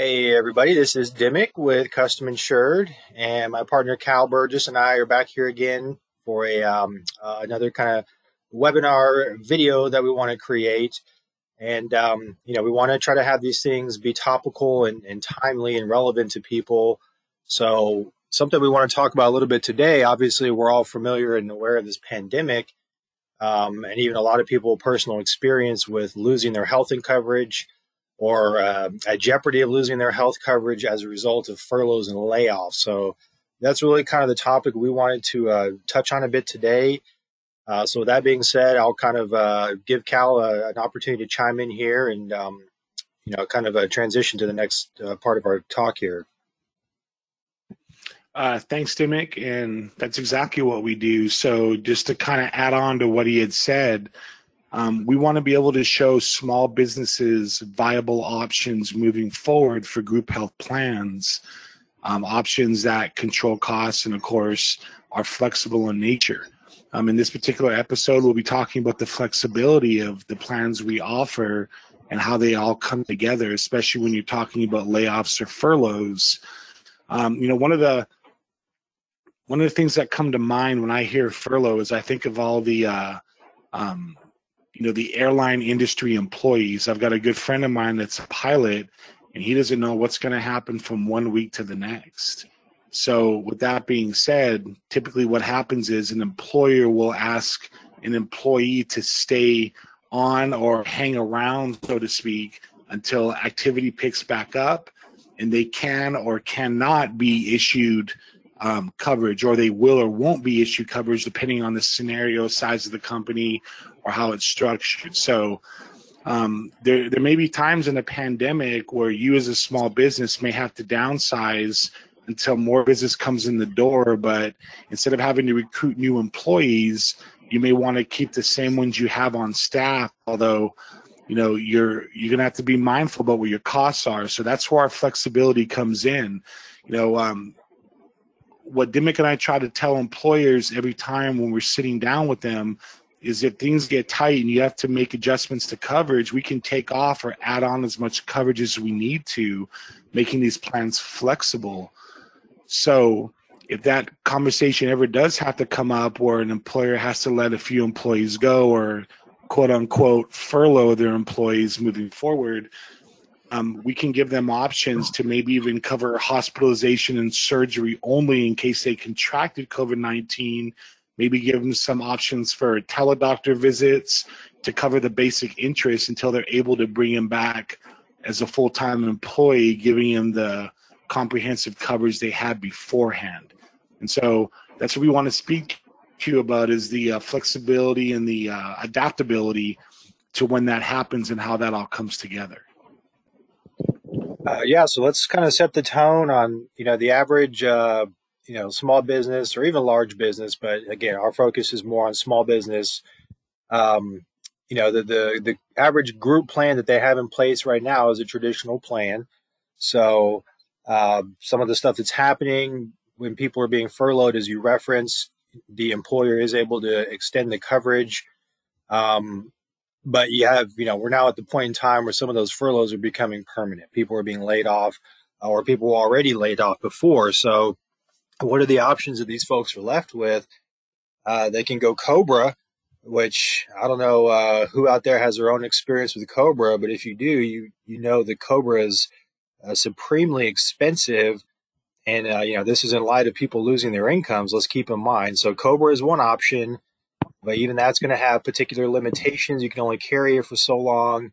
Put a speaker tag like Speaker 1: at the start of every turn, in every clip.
Speaker 1: Hey, everybody, this is Dimick with Custom Insured, and my partner Cal Burgess and I are back here again for a um, uh, another kind of webinar video that we want to create. And, um, you know, we want to try to have these things be topical and, and timely and relevant to people. So, something we want to talk about a little bit today obviously, we're all familiar and aware of this pandemic, um, and even a lot of people personal experience with losing their health and coverage or uh, at jeopardy of losing their health coverage as a result of furloughs and layoffs. So that's really kind of the topic we wanted to uh, touch on a bit today. Uh, so that being said, I'll kind of uh, give Cal uh, an opportunity to chime in here and um, you know kind of a transition to the next uh, part of our talk here.
Speaker 2: thanks, Dimick, and that's exactly what we do. So just to kind of add on to what he had said, um, we want to be able to show small businesses viable options moving forward for group health plans, um, options that control costs and, of course, are flexible in nature. Um, in this particular episode, we'll be talking about the flexibility of the plans we offer and how they all come together, especially when you're talking about layoffs or furloughs. Um, you know, one of the one of the things that come to mind when I hear furlough is I think of all the uh, um, you know the airline industry employees. I've got a good friend of mine that's a pilot and he doesn't know what's going to happen from one week to the next. So with that being said typically what happens is an employer will ask an employee to stay on or hang around so to speak until activity picks back up and they can or cannot be issued um, coverage, or they will or won't be issued coverage depending on the scenario, size of the company, or how it's structured. So um, there, there may be times in a pandemic where you as a small business may have to downsize until more business comes in the door. But instead of having to recruit new employees, you may want to keep the same ones you have on staff, although you know you're you're gonna have to be mindful about what your costs are. So that's where our flexibility comes in. You know, um, what Dimick and I try to tell employers every time when we're sitting down with them is if things get tight and you have to make adjustments to coverage, we can take off or add on as much coverage as we need to, making these plans flexible. So if that conversation ever does have to come up where an employer has to let a few employees go or quote unquote furlough their employees moving forward, um, we can give them options to maybe even cover hospitalization and surgery only in case they contracted COVID 19. Maybe give them some options for teledoctor visits to cover the basic interest until they're able to bring him back as a full time employee, giving him the comprehensive coverage they had beforehand. And so that's what we want to speak to you about is the uh, flexibility and the uh, adaptability to when that happens and how that all comes together.
Speaker 1: Uh, yeah, so let's kind of set the tone on you know the average uh, you know small business or even large business, but again, our focus is more on small business. Um, you know the, the the average group plan that they have in place right now is a traditional plan. So uh, some of the stuff that's happening when people are being furloughed, as you reference, the employer is able to extend the coverage. Um, but you have, you know, we're now at the point in time where some of those furloughs are becoming permanent. People are being laid off, uh, or people were already laid off before. So, what are the options that these folks are left with? Uh, they can go Cobra, which I don't know uh, who out there has their own experience with Cobra, but if you do, you you know the Cobra is uh, supremely expensive, and uh, you know this is in light of people losing their incomes. Let's keep in mind. So Cobra is one option but even that's going to have particular limitations. You can only carry it for so long.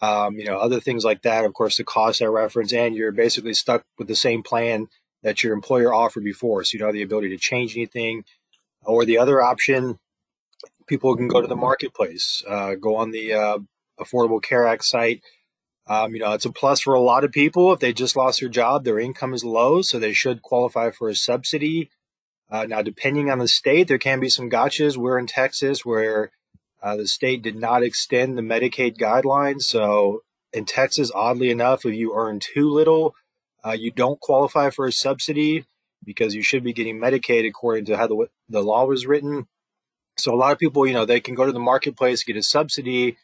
Speaker 1: Um, you know, other things like that. Of course, the cost I reference, and you're basically stuck with the same plan that your employer offered before. So you don't have the ability to change anything. Or the other option, people can go to the marketplace, uh, go on the uh, Affordable Care Act site. Um, you know, it's a plus for a lot of people. If they just lost their job, their income is low, so they should qualify for a subsidy. Uh, now, depending on the state, there can be some gotchas. We're in Texas where uh, the state did not extend the Medicaid guidelines. So, in Texas, oddly enough, if you earn too little, uh, you don't qualify for a subsidy because you should be getting Medicaid according to how the, the law was written. So, a lot of people, you know, they can go to the marketplace, get a subsidy,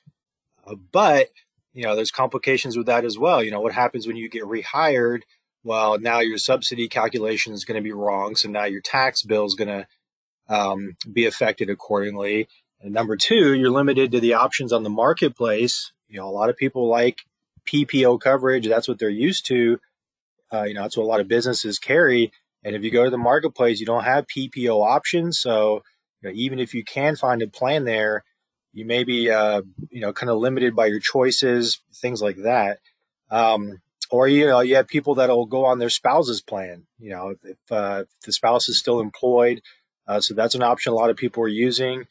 Speaker 1: uh, but you know, there's complications with that as well. You know, what happens when you get rehired? Well, now your subsidy calculation is going to be wrong. So now your tax bill is going to um, be affected accordingly. And number two, you're limited to the options on the marketplace. You know, a lot of people like PPO coverage. That's what they're used to. Uh, you know, that's what a lot of businesses carry. And if you go to the marketplace, you don't have PPO options. So you know, even if you can find a plan there, you may be, uh, you know, kind of limited by your choices, things like that. Um, or you know, you have people that'll go on their spouse's plan. You know, if, uh, if the spouse is still employed, uh, so that's an option a lot of people are using.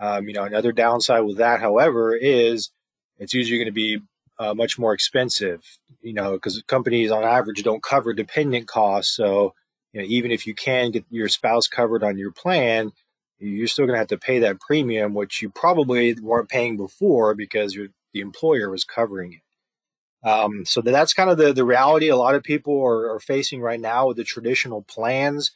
Speaker 1: Um, you know, another downside with that, however, is it's usually going to be uh, much more expensive. You know, because companies on average don't cover dependent costs. So, you know, even if you can get your spouse covered on your plan, you're still going to have to pay that premium, which you probably weren't paying before because the employer was covering it. Um, so that's kind of the, the reality a lot of people are, are facing right now with the traditional plans.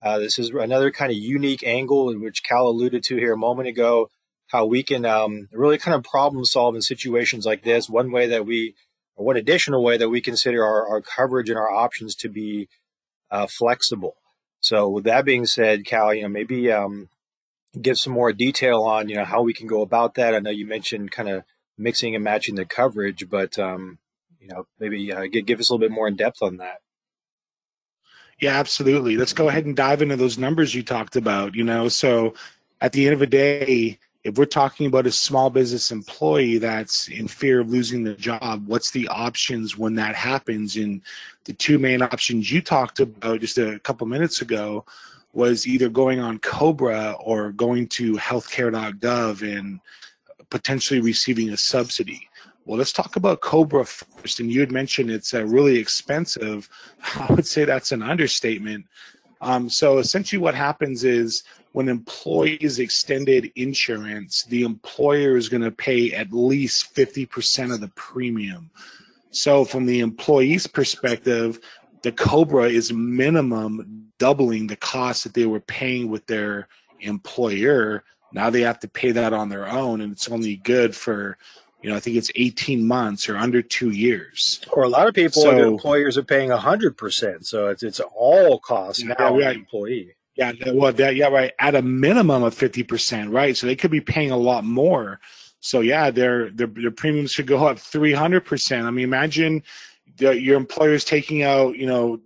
Speaker 1: Uh, this is another kind of unique angle in which Cal alluded to here a moment ago, how we can um, really kind of problem solve in situations like this. One way that we, or one additional way that we consider our, our coverage and our options to be uh, flexible. So with that being said, Cal, you know, maybe um, give some more detail on, you know, how we can go about that. I know you mentioned kind of mixing and matching the coverage, but, um, you know, maybe uh, give, give us a little bit more in depth on that.
Speaker 2: Yeah, absolutely. Let's go ahead and dive into those numbers you talked about. You know, so at the end of the day, if we're talking about a small business employee that's in fear of losing the job, what's the options when that happens? And the two main options you talked about just a couple minutes ago was either going on Cobra or going to healthcare.gov and potentially receiving a subsidy. Well, let's talk about Cobra first. And you had mentioned it's uh, really expensive. I would say that's an understatement. Um, so essentially, what happens is when employees extended insurance, the employer is going to pay at least 50% of the premium. So, from the employee's perspective, the Cobra is minimum doubling the cost that they were paying with their employer. Now they have to pay that on their own, and it's only good for you know, I think it's 18 months or under two years.
Speaker 1: Or a lot of people, so, employers are paying 100%. So it's, it's all costs yeah, now right. employee.
Speaker 2: Yeah, well, that, yeah, right. At a minimum of 50%, right? So they could be paying a lot more. So yeah, their, their, their premiums should go up 300%. I mean, imagine the, your employer's taking out, you know,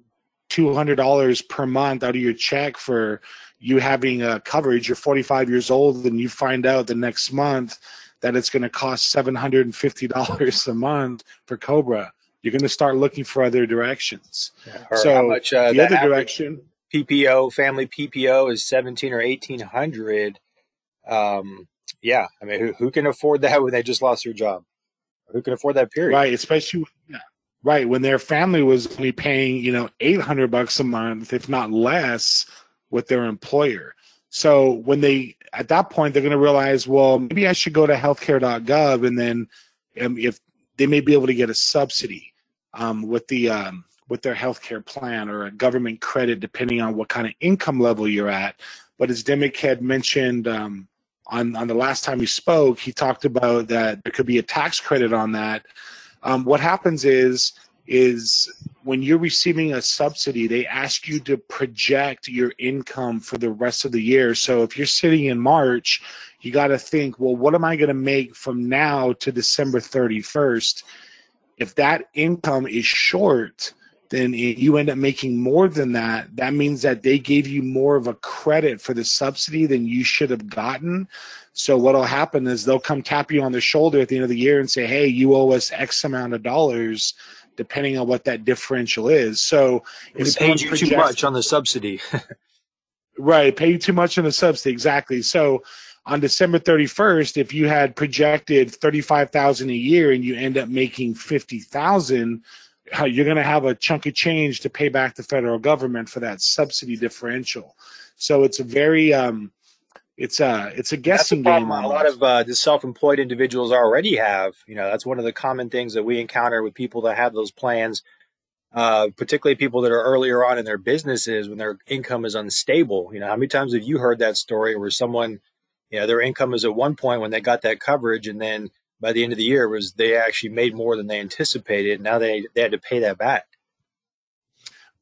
Speaker 2: $200 per month out of your check for you having a coverage. You're 45 years old and you find out the next month that it's going to cost $750 a month for Cobra, you're going to start looking for other directions.
Speaker 1: Yeah, so much, uh, the other direction PPO family PPO is 17 or 1800. Um, yeah, I mean, who, who can afford that when they just lost their job? Who can afford that period?
Speaker 2: Right, especially yeah, right when their family was only paying you know 800 bucks a month, if not less, with their employer. So when they at that point they're going to realize, well, maybe I should go to healthcare.gov and then um, if they may be able to get a subsidy um, with the um, with their healthcare plan or a government credit, depending on what kind of income level you're at. But as Demick had mentioned um, on on the last time he spoke, he talked about that there could be a tax credit on that. Um, what happens is is when you're receiving a subsidy, they ask you to project your income for the rest of the year. So if you're sitting in March, you got to think, well, what am I going to make from now to December 31st? If that income is short, then you end up making more than that. That means that they gave you more of a credit for the subsidy than you should have gotten. So what'll happen is they'll come tap you on the shoulder at the end of the year and say, "Hey, you owe us X amount of dollars." Depending on what that differential is. So
Speaker 1: if it paid you projects, too much on the subsidy.
Speaker 2: right, pay you too much on the subsidy, exactly. So on December 31st, if you had projected 35,000 a year and you end up making 50,000, you're going to have a chunk of change to pay back the federal government for that subsidy differential. So it's a very um, it's a it's a guessing game.
Speaker 1: A lot of uh, the self-employed individuals already have. You know, that's one of the common things that we encounter with people that have those plans. Uh, particularly people that are earlier on in their businesses when their income is unstable. You know, how many times have you heard that story where someone, you know, their income is at one point when they got that coverage, and then by the end of the year was they actually made more than they anticipated. Now they they had to pay that back.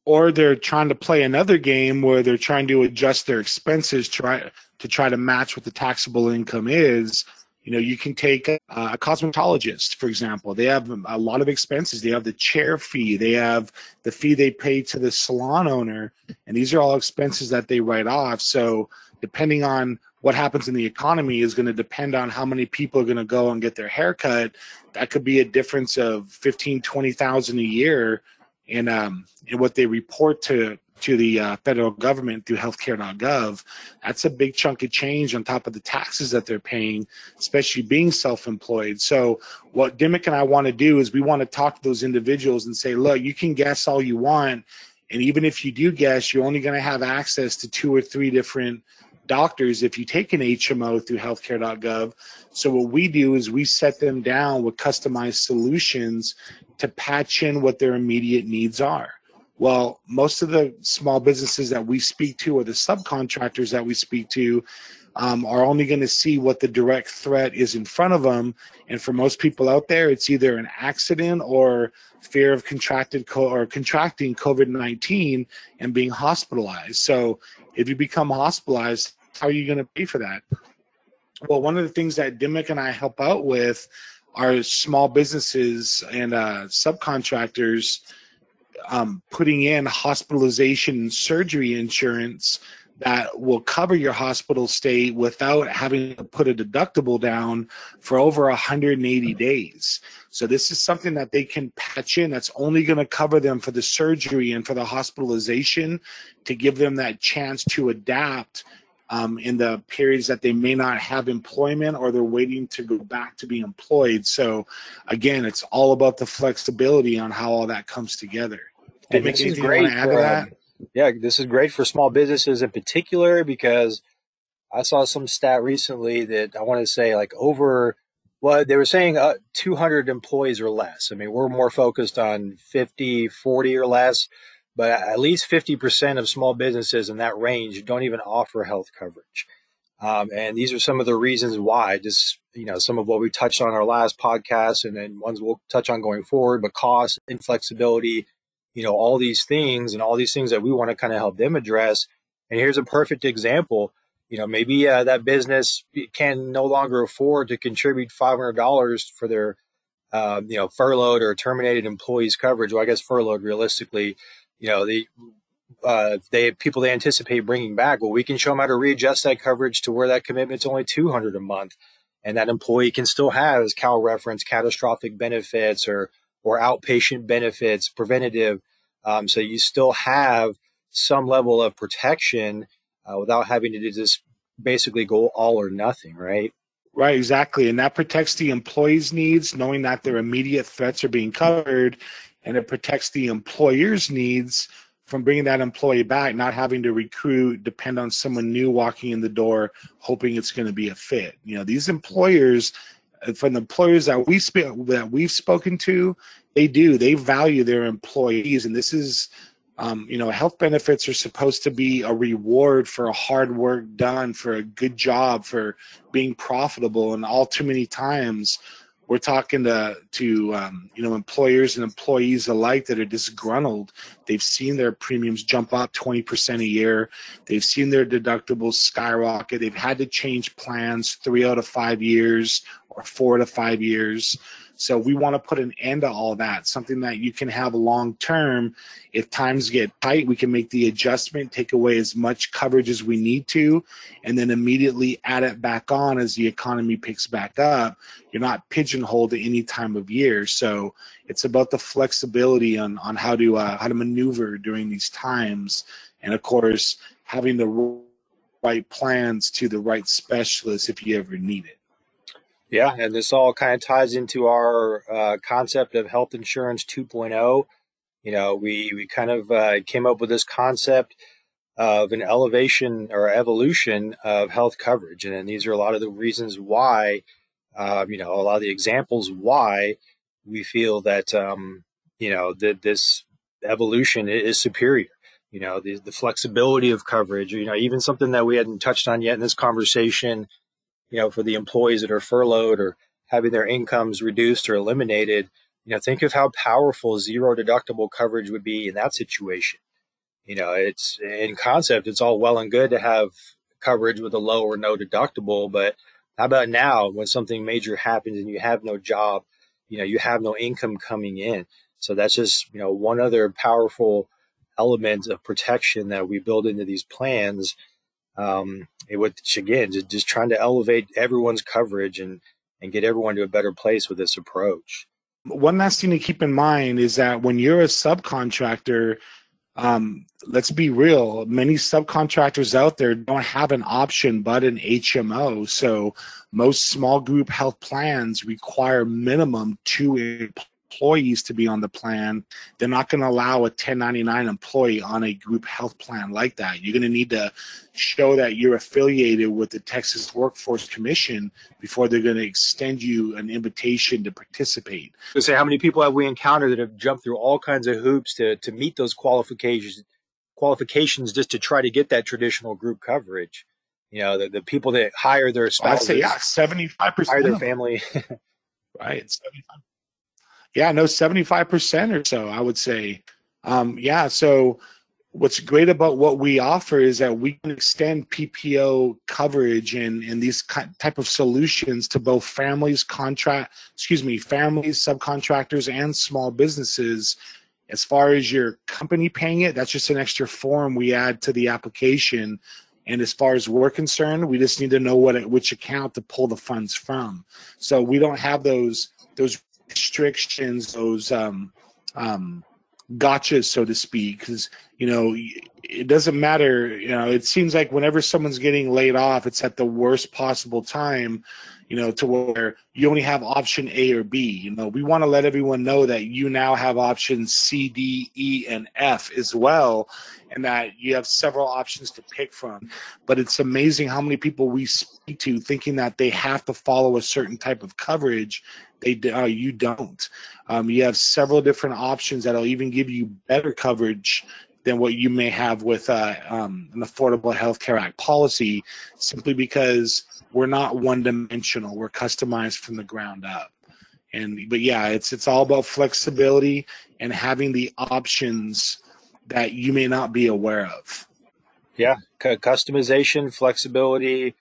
Speaker 2: Or they're trying to play another game where they're trying to adjust their expenses try to try to match what the taxable income is. You know, you can take a, a cosmetologist, for example. They have a lot of expenses. They have the chair fee, they have the fee they pay to the salon owner, and these are all expenses that they write off. So, depending on what happens in the economy is going to depend on how many people are going to go and get their haircut. That could be a difference of 15, 20,000 a year in, um, in what they report to to the uh, federal government through healthcare.gov. That's a big chunk of change on top of the taxes that they're paying, especially being self-employed. So what Dimmick and I want to do is we want to talk to those individuals and say, look, you can guess all you want. And even if you do guess, you're only going to have access to two or three different doctors if you take an HMO through healthcare.gov. So what we do is we set them down with customized solutions to patch in what their immediate needs are. Well, most of the small businesses that we speak to or the subcontractors that we speak to um, are only going to see what the direct threat is in front of them. And for most people out there, it's either an accident or fear of contracted co- or contracting COVID 19 and being hospitalized. So if you become hospitalized, how are you going to pay for that? Well, one of the things that Dimmick and I help out with are small businesses and uh, subcontractors um, putting in hospitalization and surgery insurance that will cover your hospital stay without having to put a deductible down for over 180 days. So this is something that they can patch in that's only going to cover them for the surgery and for the hospitalization to give them that chance to adapt um, in the periods that they may not have employment or they're waiting to go back to be employed. So, again, it's all about the flexibility on how all that comes together.
Speaker 1: Did this is great for, uh, yeah, this is great for small businesses in particular because I saw some stat recently that I want to say like over well, they were saying uh, 200 employees or less. I mean, we're more focused on 50, 40 or less but at least 50% of small businesses in that range don't even offer health coverage. Um, and these are some of the reasons why, just, you know, some of what we touched on our last podcast and then ones we'll touch on going forward, but cost, inflexibility, you know, all these things and all these things that we want to kind of help them address. And here's a perfect example. You know, maybe uh, that business can no longer afford to contribute $500 for their, uh, you know, furloughed or terminated employees coverage. Well, I guess furloughed realistically you know, the uh, they people they anticipate bringing back. Well, we can show them how to readjust that coverage to where that commitment's only 200 a month, and that employee can still have, as Cal reference, catastrophic benefits or or outpatient benefits, preventative. Um, so you still have some level of protection uh, without having to just basically go all or nothing, right?
Speaker 2: Right, exactly. And that protects the employee's needs, knowing that their immediate threats are being covered and it protects the employer's needs from bringing that employee back, not having to recruit, depend on someone new walking in the door, hoping it's going to be a fit. You know, these employers, uh, from the employers that we speak that we've spoken to, they do they value their employees, and this is. Um, you know, health benefits are supposed to be a reward for a hard work done, for a good job, for being profitable. And all too many times, we're talking to to um, you know employers and employees alike that are disgruntled. They've seen their premiums jump up 20% a year. They've seen their deductibles skyrocket. They've had to change plans three out of five years or four to five years. So we want to put an end to all that, something that you can have long term. If times get tight, we can make the adjustment, take away as much coverage as we need to, and then immediately add it back on as the economy picks back up. You're not pigeonholed at any time of year. So it's about the flexibility on, on how to uh, how to maneuver during these times. And of course, having the right plans to the right specialist if you ever need it.
Speaker 1: Yeah, and this all kind of ties into our uh, concept of health insurance 2.0. You know, we we kind of uh, came up with this concept of an elevation or evolution of health coverage, and these are a lot of the reasons why. Uh, you know, a lot of the examples why we feel that um, you know that this evolution is superior. You know, the, the flexibility of coverage. You know, even something that we hadn't touched on yet in this conversation you know, for the employees that are furloughed or having their incomes reduced or eliminated, you know, think of how powerful zero deductible coverage would be in that situation. You know, it's in concept, it's all well and good to have coverage with a low or no deductible, but how about now when something major happens and you have no job, you know, you have no income coming in. So that's just, you know, one other powerful element of protection that we build into these plans. Um, which again, just, just trying to elevate everyone's coverage and, and get everyone to a better place with this approach.
Speaker 2: One last thing to keep in mind is that when you're a subcontractor, um, let's be real many subcontractors out there don't have an option but an hmo so most small group health plans require minimum two employees to be on the plan, they're not going to allow a 1099 employee on a group health plan like that. You're going to need to show that you're affiliated with the Texas Workforce Commission before they're going to extend you an invitation to participate.
Speaker 1: So say how many people have we encountered that have jumped through all kinds of hoops to to meet those qualifications qualifications just to try to get that traditional group coverage. You know, the, the people that hire their spouses.
Speaker 2: I say yeah, seventy five percent.
Speaker 1: Hire their family.
Speaker 2: right, seventy five yeah, no, 75% or so, I would say. Um, yeah, so what's great about what we offer is that we can extend PPO coverage and, and these type of solutions to both families, contract, excuse me, families, subcontractors, and small businesses. As far as your company paying it, that's just an extra form we add to the application. And as far as we're concerned, we just need to know what which account to pull the funds from. So we don't have those those restrictions, those um, um, gotchas, so to speak, because you know it doesn't matter. You know, it seems like whenever someone's getting laid off, it's at the worst possible time. You know, to where you only have option A or B. You know, we want to let everyone know that you now have options C, D, E, and F as well, and that you have several options to pick from. But it's amazing how many people we speak to thinking that they have to follow a certain type of coverage they uh, you don't. Um, you have several different options that'll even give you better coverage than what you may have with uh, um, an Affordable Health Care Act policy, simply because we're not one dimensional. We're customized from the ground up. And but yeah, it's it's all about flexibility and having the options that you may not be aware of.
Speaker 1: Yeah, C- customization, flexibility,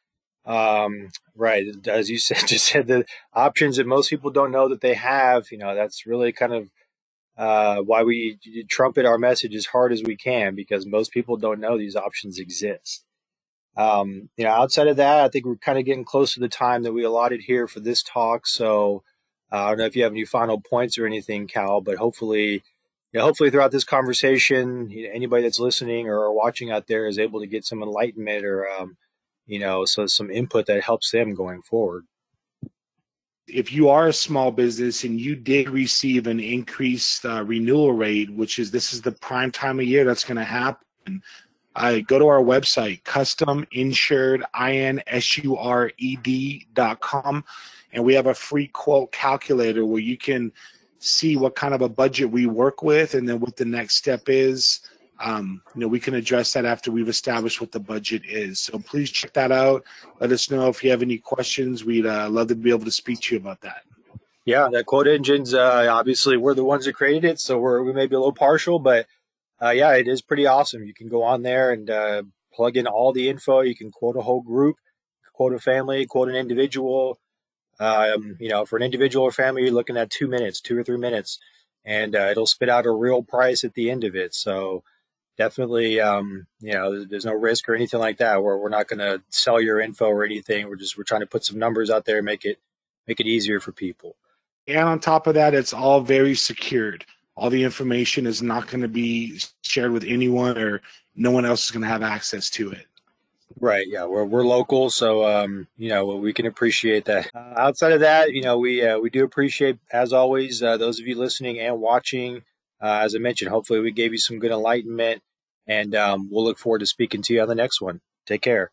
Speaker 1: um, right. As you said, just said the options that most people don't know that they have, you know, that's really kind of uh, why we trumpet our message as hard as we can because most people don't know these options exist. Um, you know, outside of that, I think we're kind of getting close to the time that we allotted here for this talk. So uh, I don't know if you have any final points or anything, Cal, but hopefully, you know, hopefully throughout this conversation, anybody that's listening or watching out there is able to get some enlightenment or um, you know, so some input that helps them going forward.
Speaker 2: If you are a small business and you did receive an increased uh, renewal rate, which is this is the prime time of year that's going to happen, I go to our website, custominsured, and we have a free quote calculator where you can see what kind of a budget we work with and then what the next step is um, you know, we can address that after we've established what the budget is. So please check that out. Let us know if you have any questions. We'd uh, love to be able to speak to you about that.
Speaker 1: Yeah, that quote engines, uh, obviously we're the ones that created it, so we're, we may be a little partial, but uh, yeah, it is pretty awesome. You can go on there and uh, plug in all the info. You can quote a whole group, quote a family, quote an individual. Um, you know, for an individual or family, you're looking at two minutes, two or three minutes, and uh, it'll spit out a real price at the end of it. So definitely, um, you know, there's no risk or anything like that. Where we're not going to sell your info or anything. We're just we're trying to put some numbers out there, make it make it easier for people.
Speaker 2: And on top of that, it's all very secured. All the information is not going to be shared with anyone, or no one else is going to have access to it.
Speaker 1: Right. Yeah. We're we're local, so um, you know we can appreciate that. Uh, outside of that, you know we uh, we do appreciate, as always, uh, those of you listening and watching. Uh, as I mentioned, hopefully we gave you some good enlightenment, and um, we'll look forward to speaking to you on the next one.
Speaker 2: Take care.